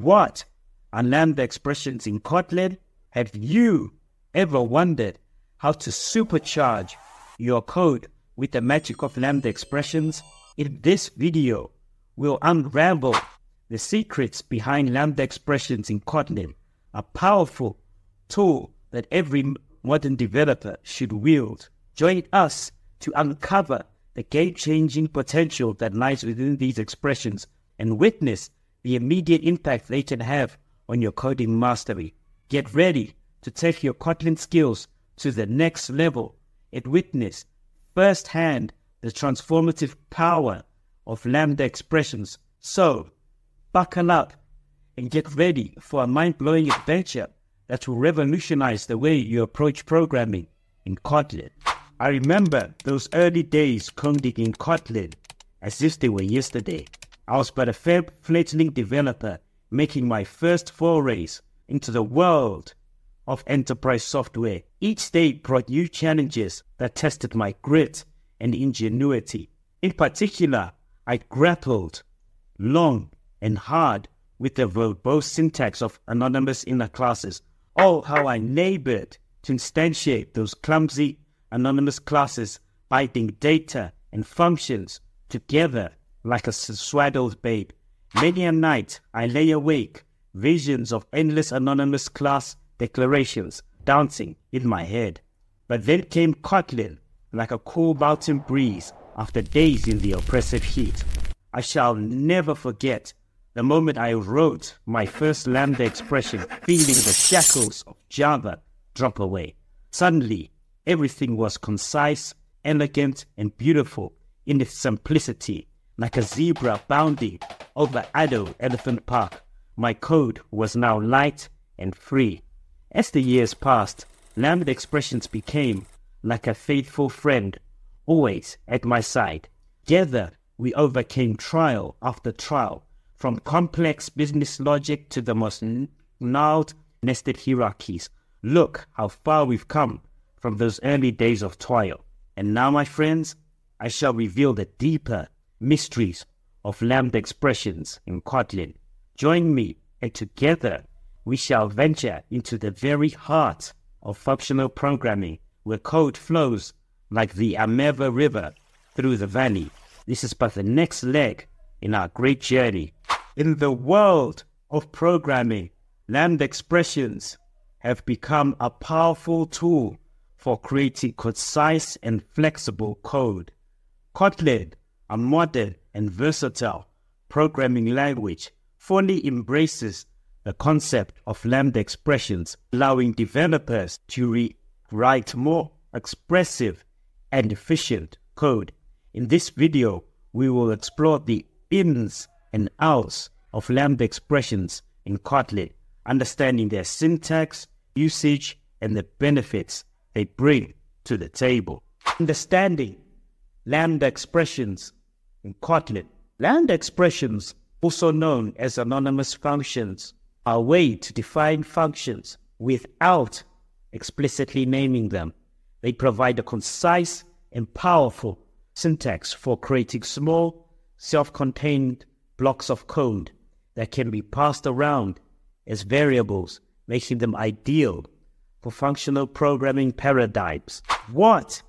What lambda expressions in Kotlin? Have you ever wondered how to supercharge your code with the magic of lambda expressions? In this video, we'll unravel the secrets behind lambda expressions in Kotlin, a powerful tool that every modern developer should wield. Join us to uncover the game changing potential that lies within these expressions and witness the immediate impact they can have on your coding mastery. Get ready to take your Kotlin skills to the next level and witness firsthand the transformative power of Lambda expressions. So, buckle up and get ready for a mind blowing adventure that will revolutionize the way you approach programming in Kotlin. I remember those early days coding in Kotlin as if they were yesterday. I was but a fledgling developer making my first forays into the world of enterprise software. Each day brought new challenges that tested my grit and ingenuity. In particular, I grappled long and hard with the verbose syntax of anonymous inner classes. Oh, how I labored to instantiate those clumsy anonymous classes, binding data and functions together like a swaddled babe. Many a night I lay awake, visions of endless anonymous class declarations dancing in my head. But then came Kotlin, like a cool mountain breeze after days in the oppressive heat. I shall never forget the moment I wrote my first Lambda expression, feeling the shackles of Java drop away. Suddenly, everything was concise, elegant, and beautiful in its simplicity like a zebra bounding over Addo Elephant Park. My code was now light and free. As the years passed, Lambda expressions became like a faithful friend, always at my side. Together, we overcame trial after trial, from complex business logic to the most gnarled nested hierarchies. Look how far we've come from those early days of toil. And now, my friends, I shall reveal the deeper mysteries of Lambda expressions in Kotlin. Join me, and together we shall venture into the very heart of functional programming, where code flows like the Ameva River through the valley. This is but the next leg in our great journey. In the world of programming, Lambda expressions have become a powerful tool for creating concise and flexible code. Kotlin a modern and versatile programming language fully embraces the concept of lambda expressions, allowing developers to re- write more expressive and efficient code. In this video, we will explore the ins and outs of lambda expressions in Kotlin, understanding their syntax, usage, and the benefits they bring to the table. Understanding lambda expressions in Kotlin. Lambda expressions, also known as anonymous functions, are a way to define functions without explicitly naming them. They provide a concise and powerful syntax for creating small, self-contained blocks of code that can be passed around as variables, making them ideal for functional programming paradigms. What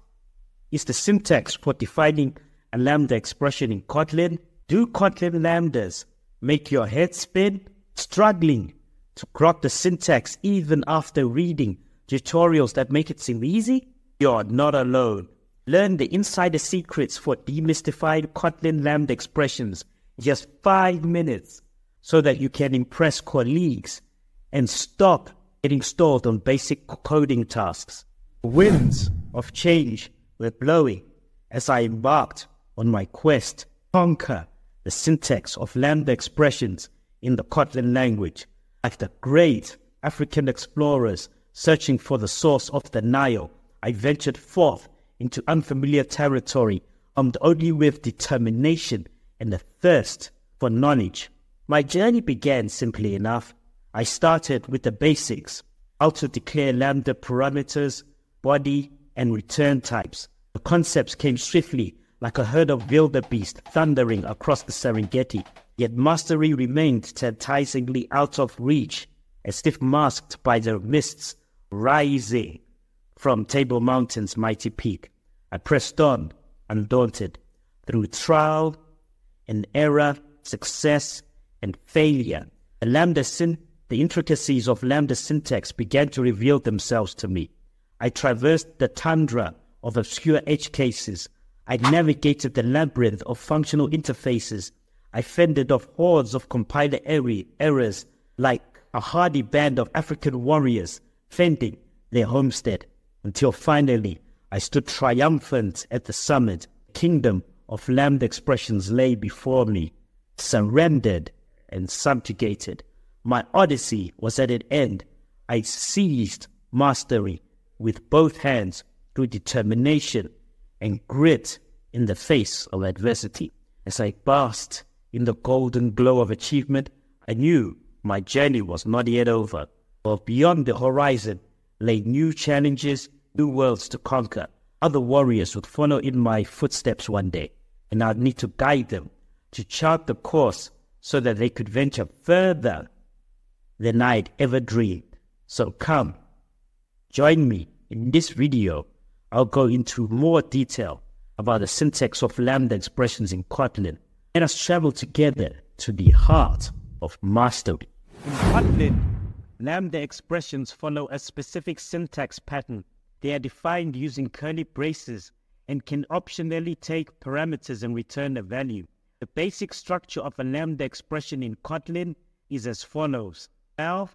is the syntax for defining a lambda expression in Kotlin? Do Kotlin lambdas make your head spin? Struggling to grok the syntax even after reading tutorials that make it seem easy? You're not alone. Learn the insider secrets for demystified Kotlin lambda expressions in just five minutes so that you can impress colleagues and stop getting stalled on basic coding tasks. Winds of change were blowing as I embarked on my quest to conquer the syntax of lambda expressions in the Kotlin language, like the great African explorers searching for the source of the Nile. I ventured forth into unfamiliar territory, armed only with determination and a thirst for knowledge. My journey began simply enough. I started with the basics, how to declare lambda parameters, body, and return types. The concepts came swiftly like a herd of wildebeest thundering across the Serengeti. yet mastery remained tantalizingly out of reach, as if masked by the mists rising from Table Mountain's mighty peak. I pressed on, undaunted, through trial and error, success and failure. The lambda syn- the intricacies of lambda syntax began to reveal themselves to me. I traversed the tundra of obscure edge cases. I navigated the labyrinth of functional interfaces. I fended off hordes of compiler errors like a hardy band of African warriors fending their homestead until finally I stood triumphant at the summit. Kingdom of lambda expressions lay before me, surrendered and subjugated. My odyssey was at an end. I seized mastery with both hands through determination and grit in the face of adversity. As I basked in the golden glow of achievement, I knew my journey was not yet over. For beyond the horizon lay new challenges, new worlds to conquer. Other warriors would follow in my footsteps one day, and I'd need to guide them to chart the course so that they could venture further than I'd ever dreamed. So come, join me in this video. I'll go into more detail about the syntax of lambda expressions in Kotlin. Let us travel together to the heart of mastery. In Kotlin, lambda expressions follow a specific syntax pattern. They are defined using curly braces and can optionally take parameters and return a value. The basic structure of a lambda expression in Kotlin is as follows val,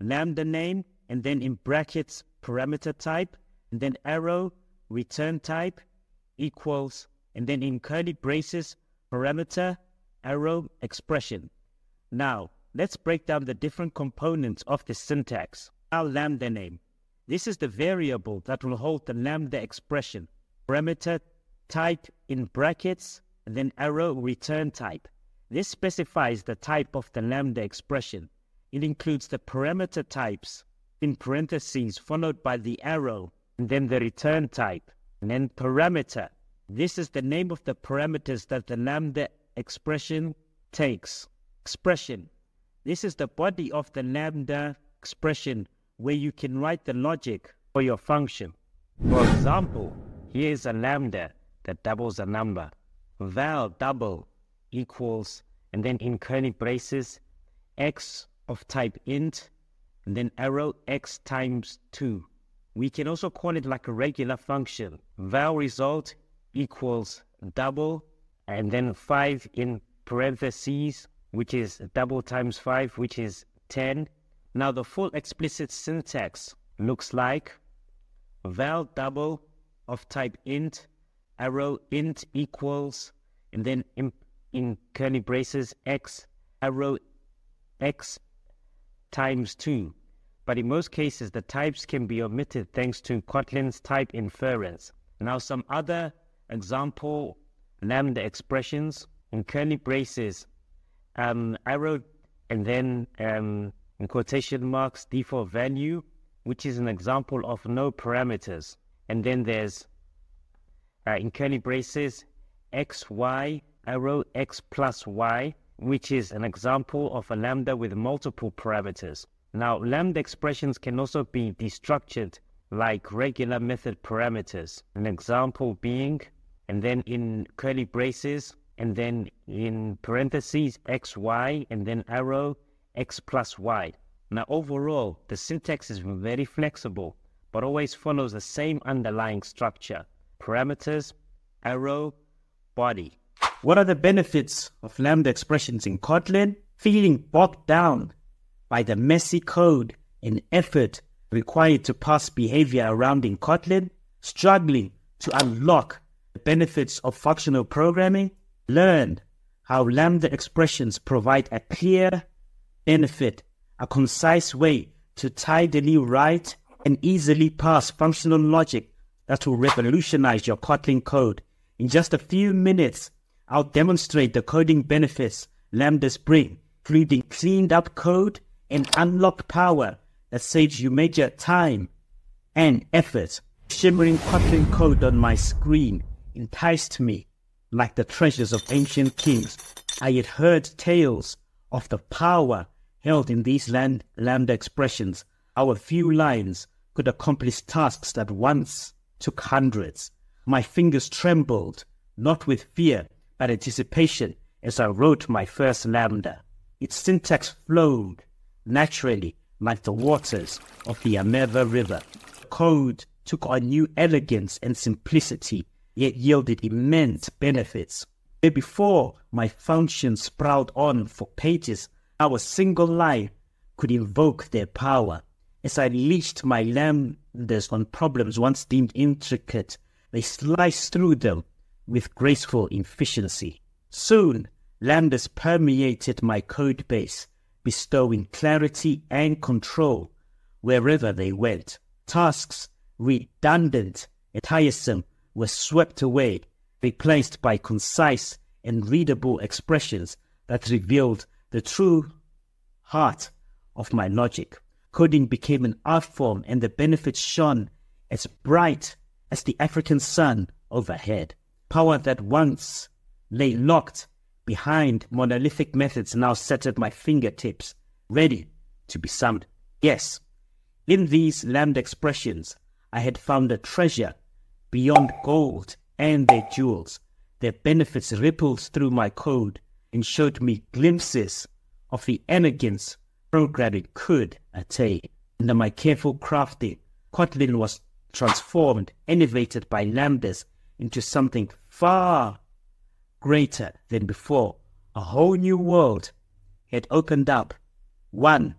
lambda name, and then in brackets parameter type, and then arrow, return type, equals, and then in curly braces, parameter, arrow, expression. Now, let's break down the different components of the syntax. Our lambda name. This is the variable that will hold the lambda expression. Parameter type in brackets, and then arrow return type. This specifies the type of the lambda expression. It includes the parameter types in parentheses followed by the arrow and then the return type and then parameter. This is the name of the parameters that the lambda expression takes. Expression. This is the body of the lambda expression where you can write the logic for your function. For example, here is a lambda that doubles a number. Val double equals, and then in curly braces, x of type int, and then arrow x times 2. We can also call it like a regular function. Val result equals double, and then 5 in parentheses, which is double times 5, which is 10. Now the full explicit syntax looks like val double of type int, arrow int equals, and then in, in curly braces x, arrow x times 2. But in most cases, the types can be omitted thanks to Kotlin's type inference. Now, some other example lambda expressions in curly braces, um, arrow and then um, in quotation marks default value, which is an example of no parameters. And then there's uh, in curly braces x, y, arrow x plus y, which is an example of a lambda with multiple parameters. Now, lambda expressions can also be destructured like regular method parameters. An example being, and then in curly braces, and then in parentheses, x, y, and then arrow, x plus y. Now, overall, the syntax is very flexible, but always follows the same underlying structure. Parameters, arrow, body. What are the benefits of Lambda expressions in Kotlin? Feeling bogged down by the messy code and effort required to pass behavior around in Kotlin? Struggling to unlock the benefits of functional programming? Learn how Lambda expressions provide a clear benefit, a concise way to tidily write and easily pass functional logic that will revolutionize your Kotlin code. In just a few minutes, I'll demonstrate the coding benefits Lambdas bring, including cleaned up code and unlock power that saves you major time and effort. Shimmering Kotlin code on my screen enticed me like the treasures of ancient kings. I had heard tales of the power held in these land, lambda expressions. Our few lines could accomplish tasks that once took hundreds. My fingers trembled, not with fear, but anticipation, as I wrote my first lambda. Its syntax flowed naturally like the waters of the Ameva River. Code took on new elegance and simplicity, yet yielded immense benefits. Where before my functions sprawled on for pages, our single line could invoke their power. As I leashed my lambdas on problems once deemed intricate, they sliced through them with graceful efficiency. Soon, lambdas permeated my code base, bestowing clarity and control wherever they went. Tasks redundant and tiresome were swept away, replaced by concise and readable expressions that revealed the true heart of my logic. Coding became an art form, and the benefits shone as bright as the African sun overhead. Power that once lay locked behind monolithic methods now set at my fingertips, ready to be summed. Yes, in these lambda expressions, I had found a treasure beyond gold and their jewels. Their benefits rippled through my code and showed me glimpses of the elegance programming could attain. Under my careful crafting, Kotlin was transformed, innovated by lambdas into something far greater than before. A whole new world had opened up, one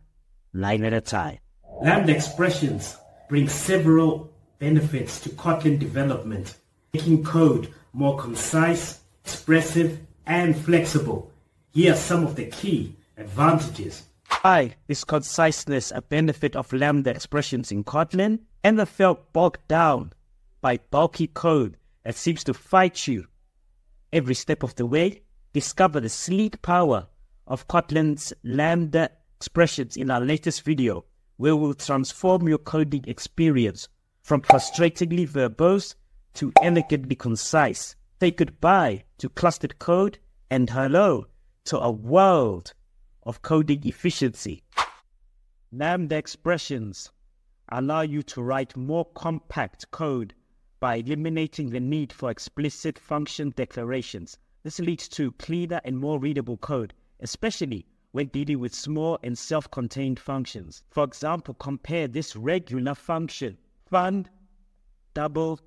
line at a time. Lambda expressions bring several benefits to Kotlin development, making code more concise, expressive, and flexible. Here are some of the key advantages. Why is conciseness a benefit of Lambda expressions in Kotlin? And the felt bogged down by bulky code that seems to fight you every step of the way. Discover the sleek power of Kotlin's Lambda expressions in our latest video, where we'll transform your coding experience from frustratingly verbose to elegantly concise. Say goodbye to clustered code and hello to a world of coding efficiency. Lambda expressions allow you to write more compact code by eliminating the need for explicit function declarations. This leads to cleaner and more readable code, especially when dealing with small and self-contained functions. For example, compare this regular function, fun, double,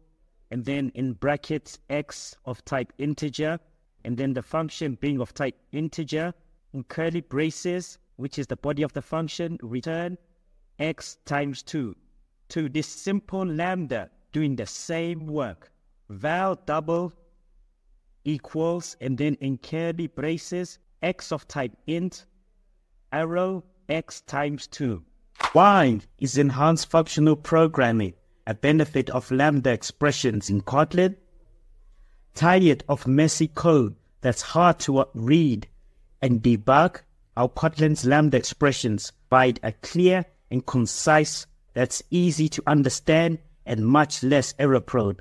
and then in brackets x of type integer, and then the function being of type integer, in curly braces, which is the body of the function, return x times 2. To this simple lambda doing the same work. Val double equals, and then in curly braces, x of type int, arrow x times 2. Why is enhanced functional programming a benefit of Lambda expressions in Kotlin? Tired of messy code that's hard to uh, read and debug, our Kotlin's Lambda expressions provide a clear and concise that's easy to understand and much less error prone.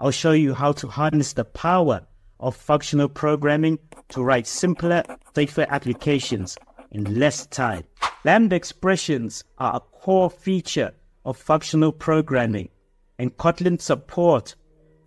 I'll show you how to harness the power of functional programming to write simpler, safer applications in less time. Lambda expressions are a core feature of functional programming, and Kotlin support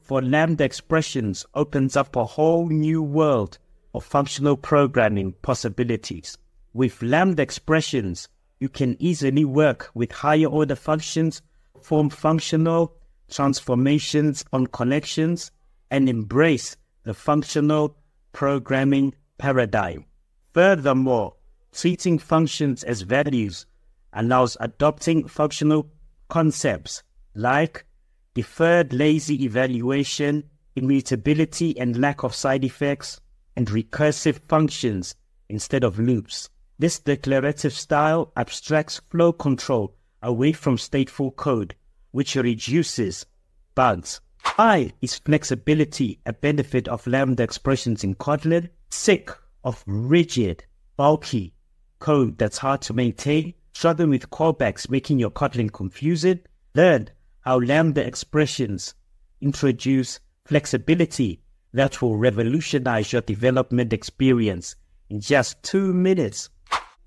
for Lambda expressions opens up a whole new world of functional programming possibilities. With Lambda expressions, you can easily work with higher order functions form functional transformations on collections, and embrace the functional programming paradigm. Furthermore, treating functions as values allows adopting functional concepts like deferred lazy evaluation, immutability and lack of side effects, and recursive functions instead of loops. This declarative style abstracts flow control away from stateful code, which reduces bugs. I is flexibility a benefit of Lambda expressions in Kotlin? Sick of rigid, bulky code that's hard to maintain? Struggling with callbacks making your Kotlin confusing? Learn how Lambda expressions introduce flexibility that will revolutionize your development experience in just two minutes.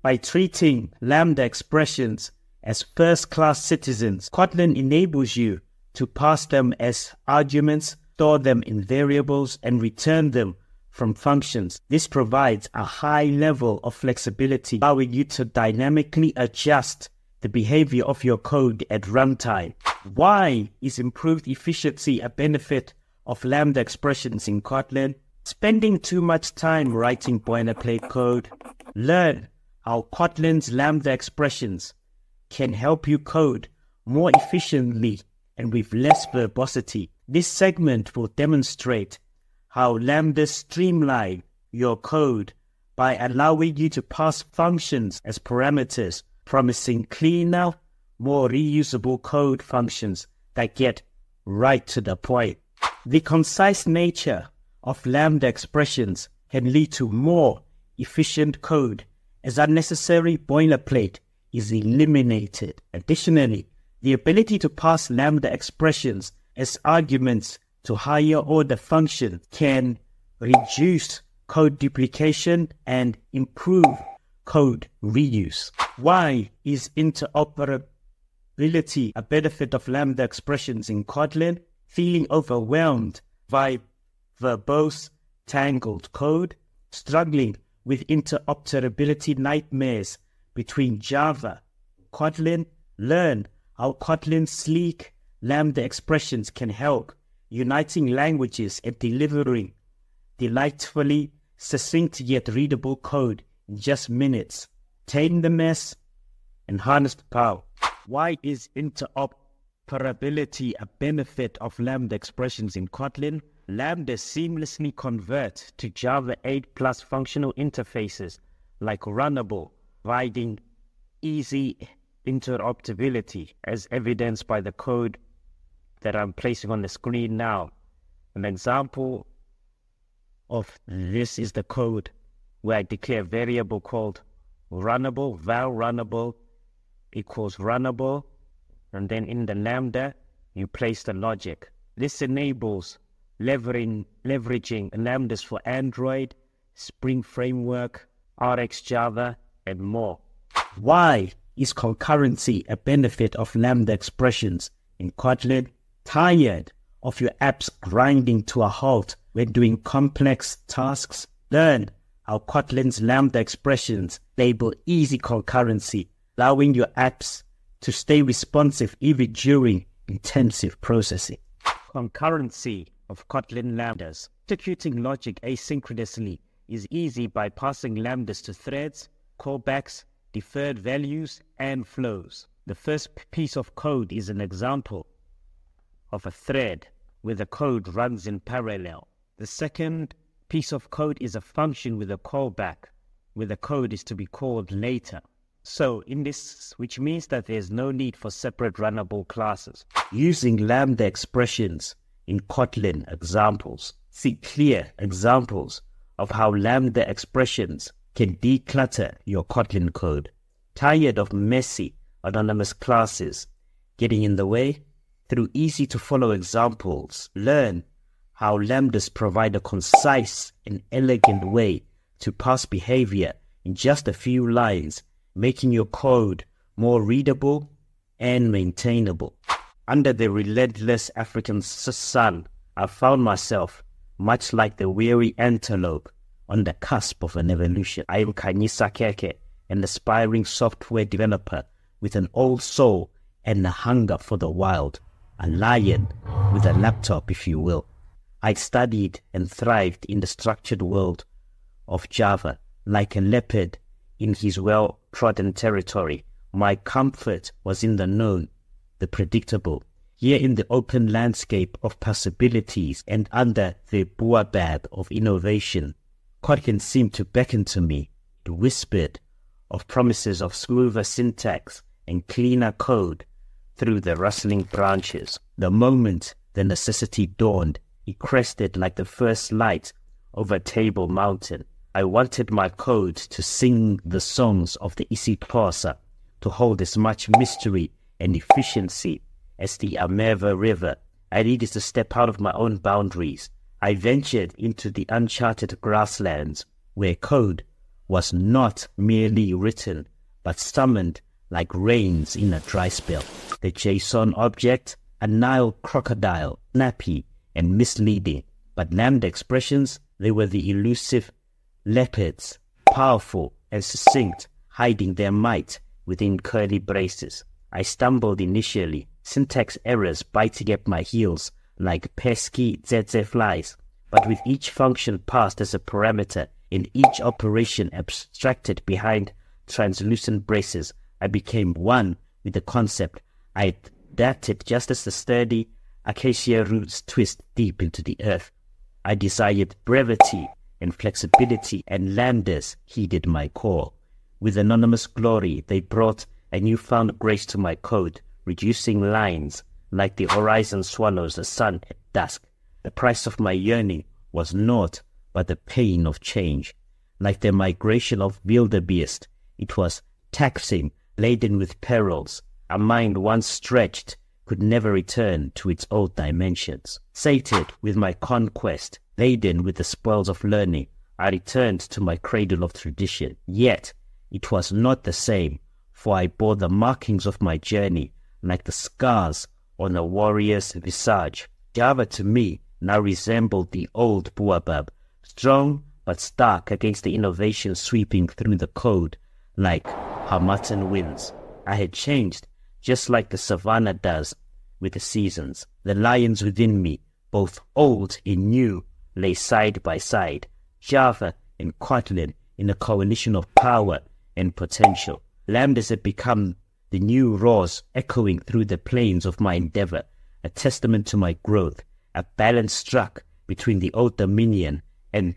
By treating Lambda expressions as first class citizens, Kotlin enables you to pass them as arguments, store them in variables, and return them from functions. This provides a high level of flexibility, allowing you to dynamically adjust the behavior of your code at runtime. Why is improved efficiency a benefit of Lambda expressions in Kotlin? Spending too much time writing boilerplate code. Learn how Kotlin's Lambda expressions can help you code more efficiently and with less verbosity. This segment will demonstrate how Lambda streamline your code by allowing you to pass functions as parameters, promising cleaner, more reusable code functions that get right to the point. The concise nature of Lambda expressions can lead to more efficient code as unnecessary boilerplate is eliminated. Additionally, the ability to pass Lambda expressions as arguments to higher order functions can reduce code duplication and improve code reuse. Why is interoperability a benefit of Lambda expressions in Kotlin? Feeling overwhelmed by verbose, tangled code? Struggling with interoperability nightmares between Java, Kotlin? Learn how Kotlin's sleek Lambda expressions can help uniting languages and delivering delightfully succinct yet readable code in just minutes. Tame the mess and harness the power. Why is interoperability a benefit of Lambda expressions in Kotlin? Lambda seamlessly convert to Java 8 plus functional interfaces like Runnable, providing easy interoperability as evidenced by the code that I'm placing on the screen now. An example of this is the code where I declare a variable called runnable, val runnable equals runnable, and then in the lambda, you place the logic. This enables leveraging, leveraging lambdas for Android, Spring Framework, RxJava, and more. Why is concurrency a benefit of lambda expressions in Kotlin? Tired of your apps grinding to a halt when doing complex tasks? Learn how Kotlin's Lambda expressions enable easy concurrency, allowing your apps to stay responsive even during intensive processing. Concurrency of Kotlin Lambdas. Executing logic asynchronously is easy by passing lambdas to threads, callbacks, deferred values, and flows. The first piece of code is an example of a thread where the code runs in parallel. The second piece of code is a function with a callback where the code is to be called later. So in this, which means that there's no need for separate runnable classes. Using Lambda expressions in Kotlin examples, see clear examples of how Lambda expressions can declutter your Kotlin code. Tired of messy, anonymous classes getting in the way? Through easy to follow examples, learn how lambdas provide a concise and elegant way to pass behavior in just a few lines, making your code more readable and maintainable. Under the relentless African sun, I found myself much like the weary antelope on the cusp of an evolution. I am Khanyisa Keke, an aspiring software developer with an old soul and a hunger for the wild a lion with a laptop, if you will. I studied and thrived in the structured world of Java like a leopard in his well trodden territory. My comfort was in the known, the predictable. Here in the open landscape of possibilities and under the baobab of innovation, Kotlin seemed to beckon to me. Whispered of promises of smoother syntax and cleaner code through the rustling branches. The moment the necessity dawned, it crested like the first light over Table Mountain. I wanted my code to sing the songs of the isiXhosa, to hold as much mystery and efficiency as the Ameva River. I needed to step out of my own boundaries. I ventured into the uncharted grasslands where code was not merely written but summoned like rains in a dry spell. The JSON object, a Nile crocodile, snappy and misleading, but lambda expressions, they were the elusive leopards, powerful and succinct, hiding their might within curly braces. I stumbled initially, syntax errors biting at my heels like pesky tsetse flies, but with each function passed as a parameter in each operation abstracted behind translucent braces, I became one with the concept. I adapted just as the sturdy acacia roots twist deep into the earth. I desired brevity and flexibility, and lambdas heeded my call. With anonymous glory, they brought a newfound grace to my code, reducing lines like the horizon swallows the sun at dusk. The price of my yearning was naught but the pain of change. Like the migration of wildebeest, it was taxing, laden with perils. A mind once stretched could never return to its old dimensions. Sated with my conquest, laden with the spoils of learning, I returned to my cradle of tradition. Yet it was not the same for I bore the markings of my journey like the scars on a warrior's visage. Java to me now resembled the old Baobab, strong but stark against the innovation sweeping through the code like Harmattan winds. I had changed, just like the savannah does with the seasons. The lions within me, both old and new, lay side by side, Java and Kotlin in a coalition of power and potential. Lambdas had become the new roars echoing through the plains of my endeavor, a testament to my growth, a balance struck between the old dominion and,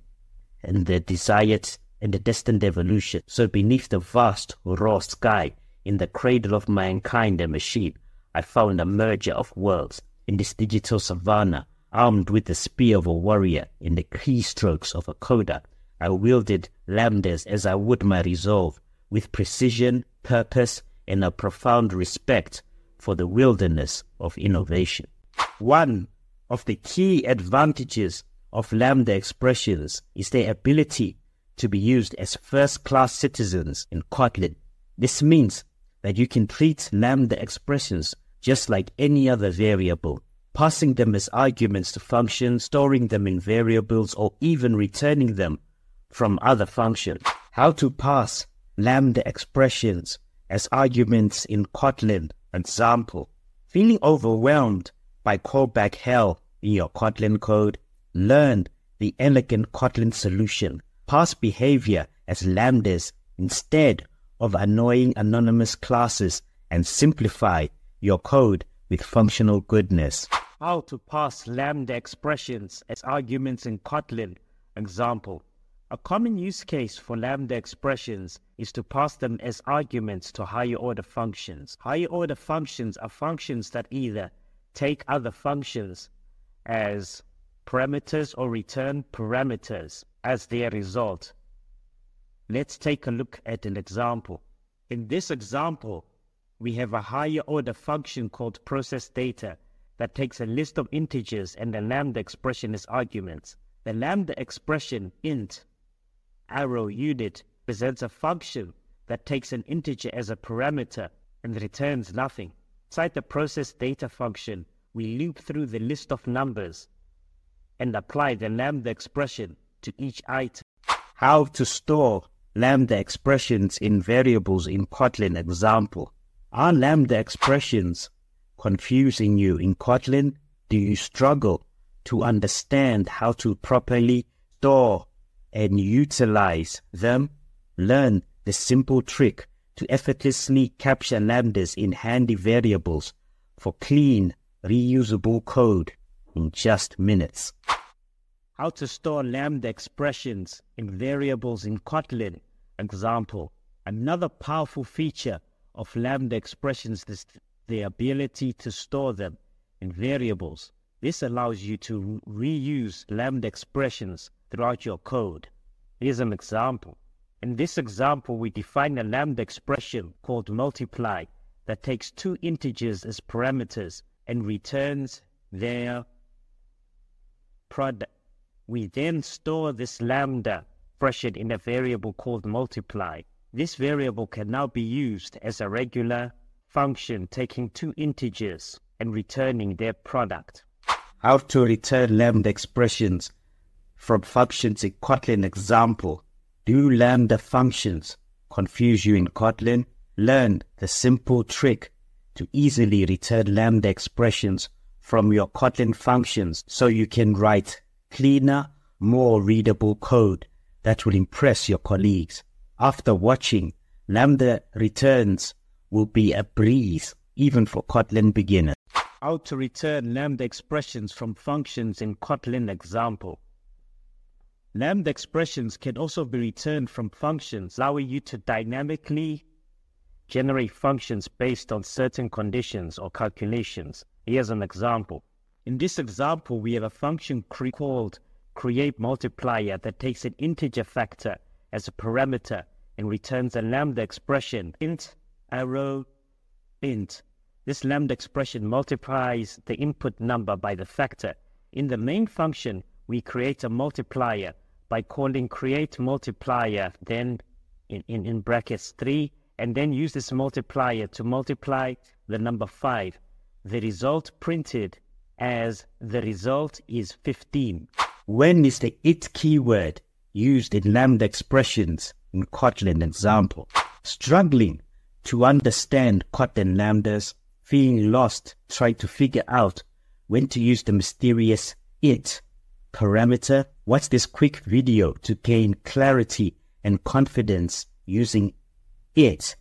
and the desired and the destined evolution. So beneath the vast raw sky, in the cradle of mankind and machine, I found a merger of worlds. In this digital savannah, armed with the spear of a warrior and the keystrokes of a coder, I wielded lambdas as I would my resolve, with precision, purpose, and a profound respect for the wilderness of innovation. One of the key advantages of Lambda expressions is their ability to be used as first class citizens in Kotlin. This means that you can treat Lambda expressions just like any other variable, passing them as arguments to functions, storing them in variables, or even returning them from other functions. How to pass lambda expressions as arguments in Kotlin. Example, feeling overwhelmed by callback hell in your Kotlin code? Learn the elegant Kotlin solution. Pass behavior as lambdas instead of annoying anonymous classes and simplify your code with functional goodness. How to pass lambda expressions as arguments in Kotlin. Example, a common use case for lambda expressions is to pass them as arguments to higher order functions. Higher order functions are functions that either take other functions as parameters or return parameters as their result. Let's take a look at an example. In this example, we have a higher order function called process data that takes a list of integers and the lambda expression as arguments. The lambda expression int arrow unit presents a function that takes an integer as a parameter and returns nothing. Inside the process data function, we loop through the list of numbers and apply the lambda expression to each item. How to store lambda expressions in variables in Kotlin example. Are lambda expressions confusing you in Kotlin? Do you struggle to understand how to properly store and utilize them, learn the simple trick to effortlessly capture lambdas in handy variables for clean, reusable code in just minutes. How to store lambda expressions in variables in Kotlin. Example, another powerful feature of lambda expressions is the ability to store them in variables. This allows you to reuse lambda expressions throughout your code. Here's an example. In this example, we define a lambda expression called multiply that takes two integers as parameters and returns their product We then store this lambda expression in a variable called multiply. This variable can now be used as a regular function taking two integers and returning their product. How to return lambda expressions from functions in Kotlin example. Do lambda functions confuse you in Kotlin? Learn the simple trick to easily return lambda expressions from your Kotlin functions so you can write cleaner, more readable code that will impress your colleagues. After watching, lambda returns will be a breeze even for Kotlin beginners. How to return lambda expressions from functions in Kotlin example. Lambda expressions can also be returned from functions, allowing you to dynamically generate functions based on certain conditions or calculations. Here's an example. In this example, we have a function called create multiplier that takes an integer factor as a parameter and returns a lambda expression int arrow int. This lambda expression multiplies the input number by the factor. In the main function, we create a multiplier by calling create multiplier, then in, in, in brackets 3, and then use this multiplier to multiply the number 5. The result printed as the result is 15. When is the it keyword used in lambda expressions in Kotlin example? Struggling to understand Kotlin lambdas, feeling lost, trying to figure out when to use the mysterious it parameter, watch this quick video to gain clarity and confidence using it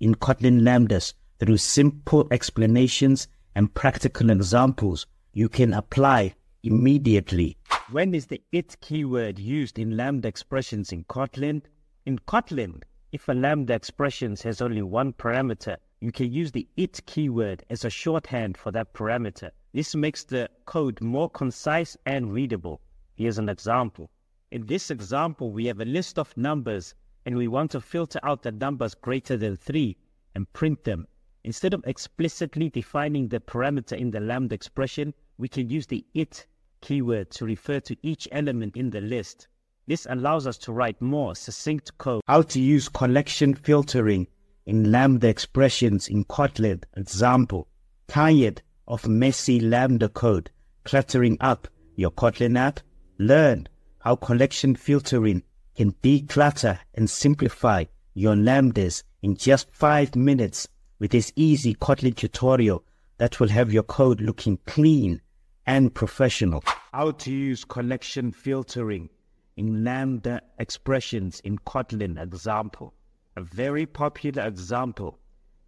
in Kotlin Lambdas through simple explanations and practical examples you can apply immediately. When is the it keyword used in Lambda expressions in Kotlin? In Kotlin, if a Lambda expression has only one parameter, you can use the it keyword as a shorthand for that parameter. This makes the code more concise and readable. Here's an example. In this example, we have a list of numbers and we want to filter out the numbers greater than 3 and print them. Instead of explicitly defining the parameter in the lambda expression, we can use the it keyword to refer to each element in the list. This allows us to write more succinct code. How to use collection filtering in lambda expressions in Kotlin example. Tired of messy Lambda code cluttering up your Kotlin app? Learn how collection filtering can declutter and simplify your Lambdas in just five minutes with this easy Kotlin tutorial that will have your code looking clean and professional. How to use collection filtering in Lambda expressions in Kotlin example. A very popular example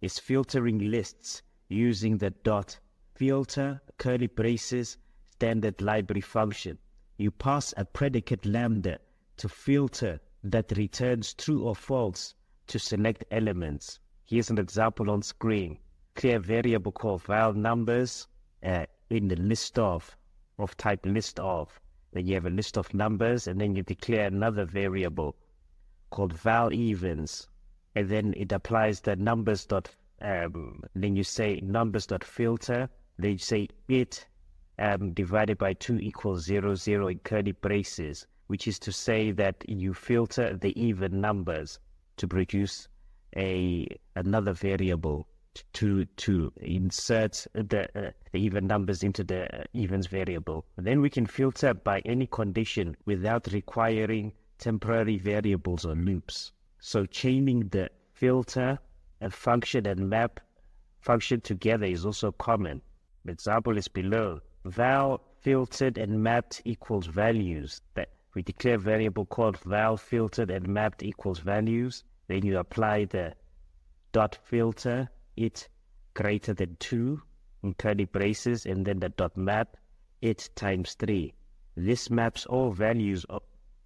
is filtering lists using the dot filter curly braces standard library function. You pass a predicate lambda to filter that returns true or false to select elements. Here's an example on screen. Clear variable called val numbers uh, in the list of, of type list of. Then you have a list of numbers and then you declare another variable called val evens. And then it applies the numbers dot, um, then you say numbers dot filter they say it um, divided by 2 equals 0, 0 in curly braces, which is to say that you filter the even numbers to produce a another variable to to insert the, uh, the even numbers into the uh, evens variable. Then we can filter by any condition without requiring temporary variables or loops. So chaining the filter, and function and map function together is also common. Example is below. Val filtered and mapped equals values. That we declare variable called val filtered and mapped equals values. Then you apply the dot filter it greater than two in curly braces, and then the dot map it times three. This maps all values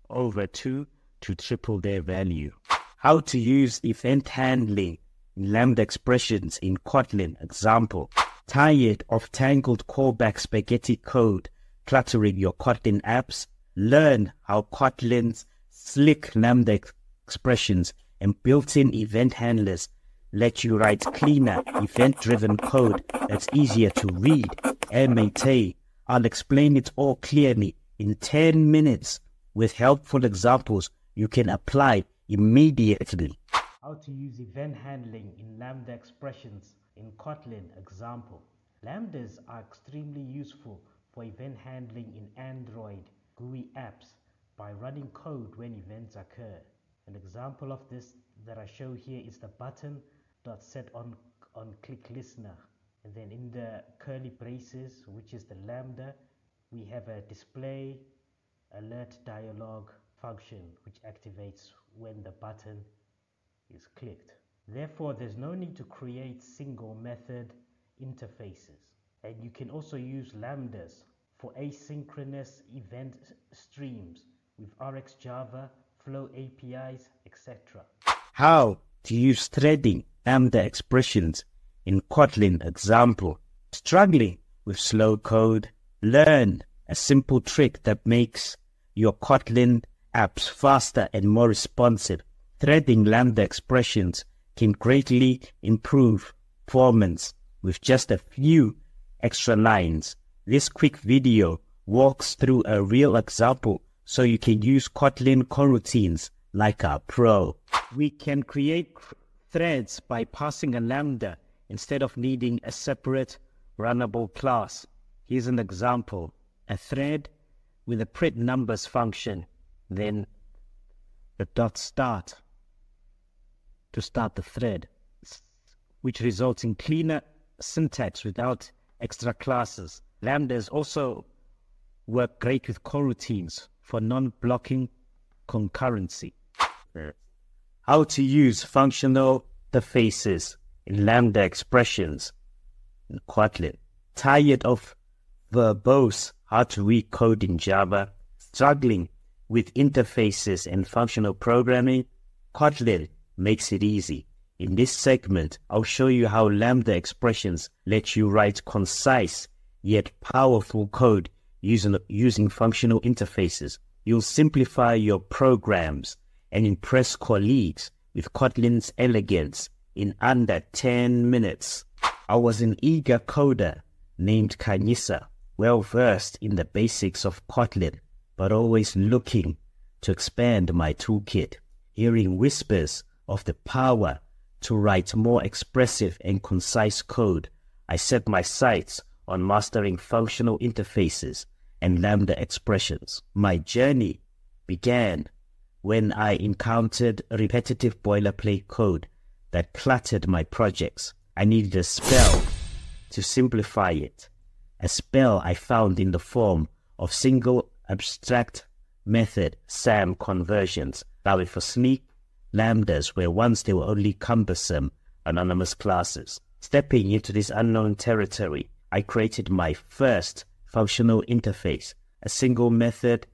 over two to triple their value. How to use event handling in Lambda expressions in Kotlin example. Tired of tangled callback spaghetti code cluttering your Kotlin apps? Learn how Kotlin's slick Lambda expressions and built-in event handlers let you write cleaner, event-driven code that's easier to read and maintain. I'll explain it all clearly in 10 minutes with helpful examples you can apply immediately. How to use event handling in Lambda expressions in Kotlin example. Lambdas are extremely useful for event handling in Android GUI apps by running code when events occur. An example of this that I show here is the button dot set on on click listener and then in the curly braces which is the lambda we have a display alert dialog function which activates when the button is clicked. Therefore, there's no need to create single method interfaces. And you can also use lambdas for asynchronous event streams with RxJava, Flow APIs, etc. How to use threading lambda expressions in Kotlin example. Struggling with slow code? Learn a simple trick that makes your Kotlin apps faster and more responsive. Threading lambda expressions can greatly improve performance with just a few extra lines. This quick video walks through a real example so you can use Kotlin coroutines like a pro. We can create threads by passing a lambda instead of needing a separate runnable class. Here's an example. A thread with a print numbers function, then the dot start to start the thread, which results in cleaner syntax without extra classes. Lambdas also work great with coroutines for non-blocking concurrency. How to use functional interfaces in Lambda expressions in Kotlin. Tired of verbose hard to read code in Java, struggling with interfaces and functional programming? Kotlin makes it easy. In this segment, I'll show you how Lambda expressions let you write concise yet powerful code using, using functional interfaces. You'll simplify your programs and impress colleagues with Kotlin's elegance in under 10 minutes. I was an eager coder named Khanyisa, well versed in the basics of Kotlin, but always looking to expand my toolkit, hearing whispers of the power to write more expressive and concise code. I set my sights on mastering functional interfaces and Lambda expressions. My journey began when I encountered repetitive boilerplate code that cluttered my projects. I needed a spell to simplify it. A spell I found in the form of single abstract method SAM conversions, allowing for sleek lambdas where once they were only cumbersome anonymous classes. Stepping into this unknown territory, I created my first functional interface, a single method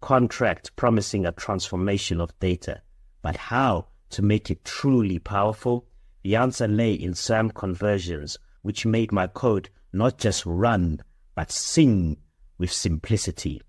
contract promising a transformation of data. But how to make it truly powerful? The answer lay in SAM conversions, which made my code not just run, but sing with simplicity.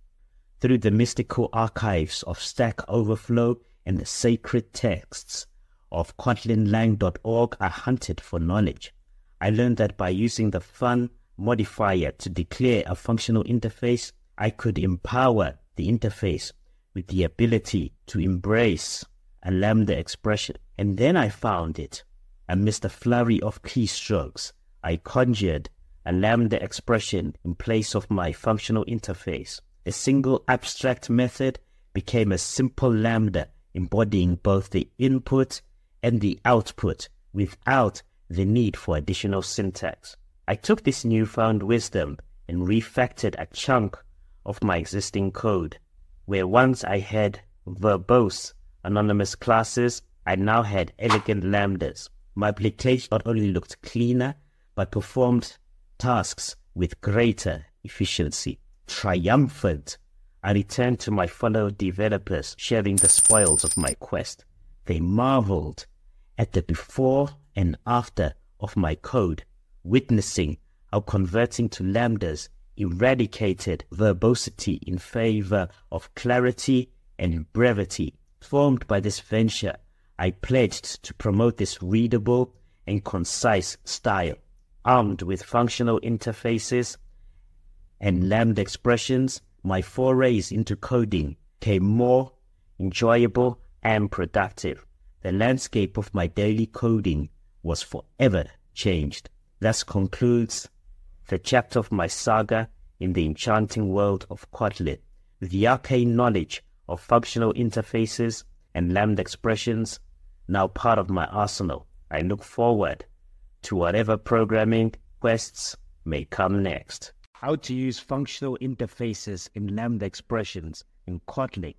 Through the mystical archives of Stack Overflow and the sacred texts of kotlinlang.org, are hunted for knowledge. I learned that by using the fun modifier to declare a functional interface, I could empower the interface with the ability to embrace a lambda expression. And then I found it. Amidst a flurry of keystrokes, I conjured a lambda expression in place of my functional interface. A single abstract method became a simple lambda embodying both the input and the output without the need for additional syntax. I took this newfound wisdom and refactored a chunk of my existing code. Where once I had verbose anonymous classes, I now had elegant lambdas. My application not only looked cleaner, but performed tasks with greater efficiency. Triumphant, I returned to my fellow developers, sharing the spoils of my quest. They marveled at the before and after of my code, witnessing how converting to lambdas eradicated verbosity in favor of clarity and brevity. Formed by this venture, I pledged to promote this readable and concise style, armed with functional interfaces and lambda expressions. My forays into coding became more enjoyable and productive. The landscape of my daily coding was forever changed. Thus concludes the chapter of my saga in the enchanting world of Kotlin. The arcane knowledge of functional interfaces and lambda expressions now part of my arsenal, I look forward to whatever programming quests may come next. How to use functional interfaces in lambda expressions in Kotlin.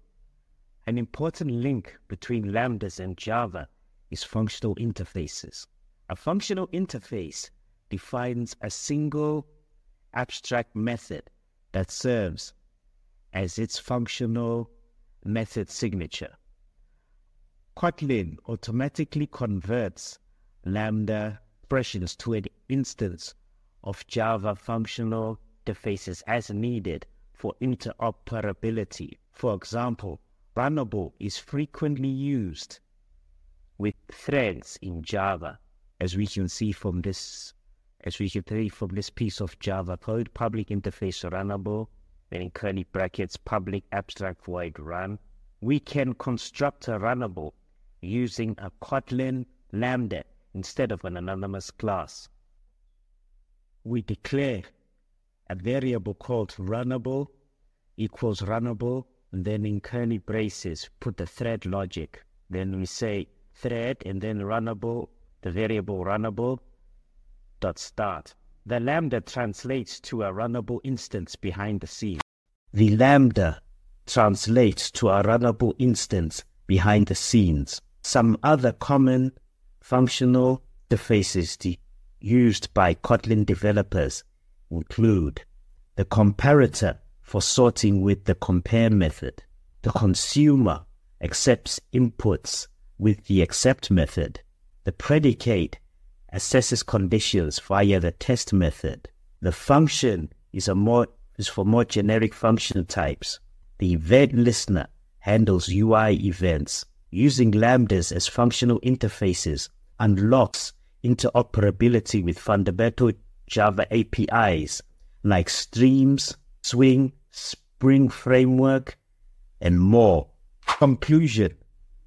An important link between lambdas and Java is functional interfaces. A functional interface defines a single abstract method that serves as its functional method signature. Kotlin automatically converts Lambda expressions to an instance of Java functional interfaces as needed for interoperability. For example, Runnable is frequently used with threads in Java, as we can see from this as we can see from this piece of Java code, public interface runnable, then in curly brackets, public abstract void run. We can construct a runnable using a Kotlin lambda instead of an anonymous class. We declare a variable called runnable equals runnable, and then in curly braces, put the thread logic. Then we say thread and then runnable, the variable runnable dot start. The lambda translates to a runnable instance behind the scene. The lambda translates to a runnable instance behind the scenes. Some other common functional interfaces used by Kotlin developers include the comparator for sorting with the compare method. The consumer accepts inputs with the accept method. The predicate assesses conditions via the test method. The function is a more is for more generic function types. The event listener handles UI events. Using lambdas as functional interfaces unlocks interoperability with fundamental Java APIs like Streams, Swing, Spring Framework, and more. Conclusion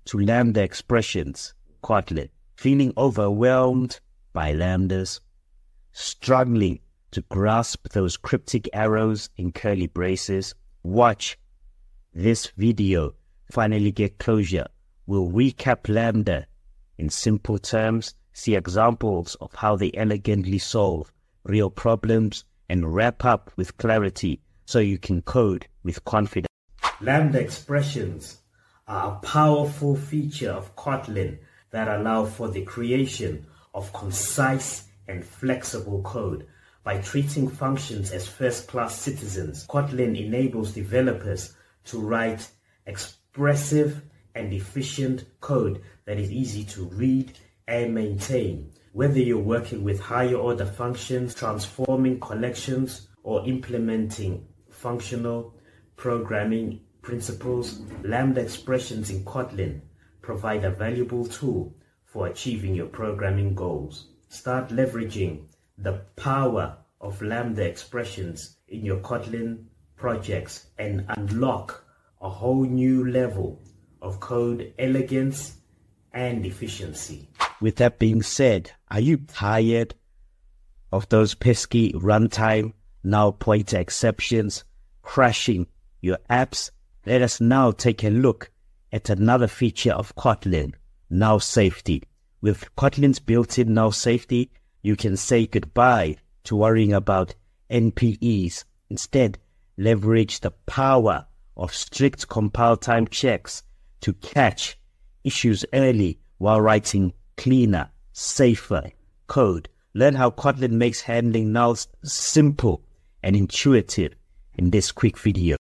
to Lambda expressions, Kotlin. Feeling overwhelmed by lambdas, struggling to grasp those cryptic arrows in curly braces, watch this video finally get closure. We'll recap Lambda in simple terms, see examples of how they elegantly solve real problems, and wrap up with clarity so you can code with confidence. Lambda expressions are a powerful feature of Kotlin that allow for the creation of concise and flexible code. By treating functions as first-class citizens, Kotlin enables developers to write expressive and efficient code that is easy to read and maintain. Whether you're working with higher order functions, transforming collections, or implementing functional programming principles, Lambda expressions in Kotlin provide a valuable tool for achieving your programming goals. Start leveraging the power of Lambda expressions in your Kotlin projects and unlock a whole new level of code elegance and efficiency. With that being said, are you tired of those pesky runtime null pointer exceptions crashing your apps? Let us now take a look at another feature of Kotlin null safety. With Kotlin's built-in null safety, you can say goodbye to worrying about NPEs. Instead, leverage the power of strict compile time checks to catch issues early while writing cleaner, safer code. Learn how Kotlin makes handling nulls simple and intuitive in this quick video.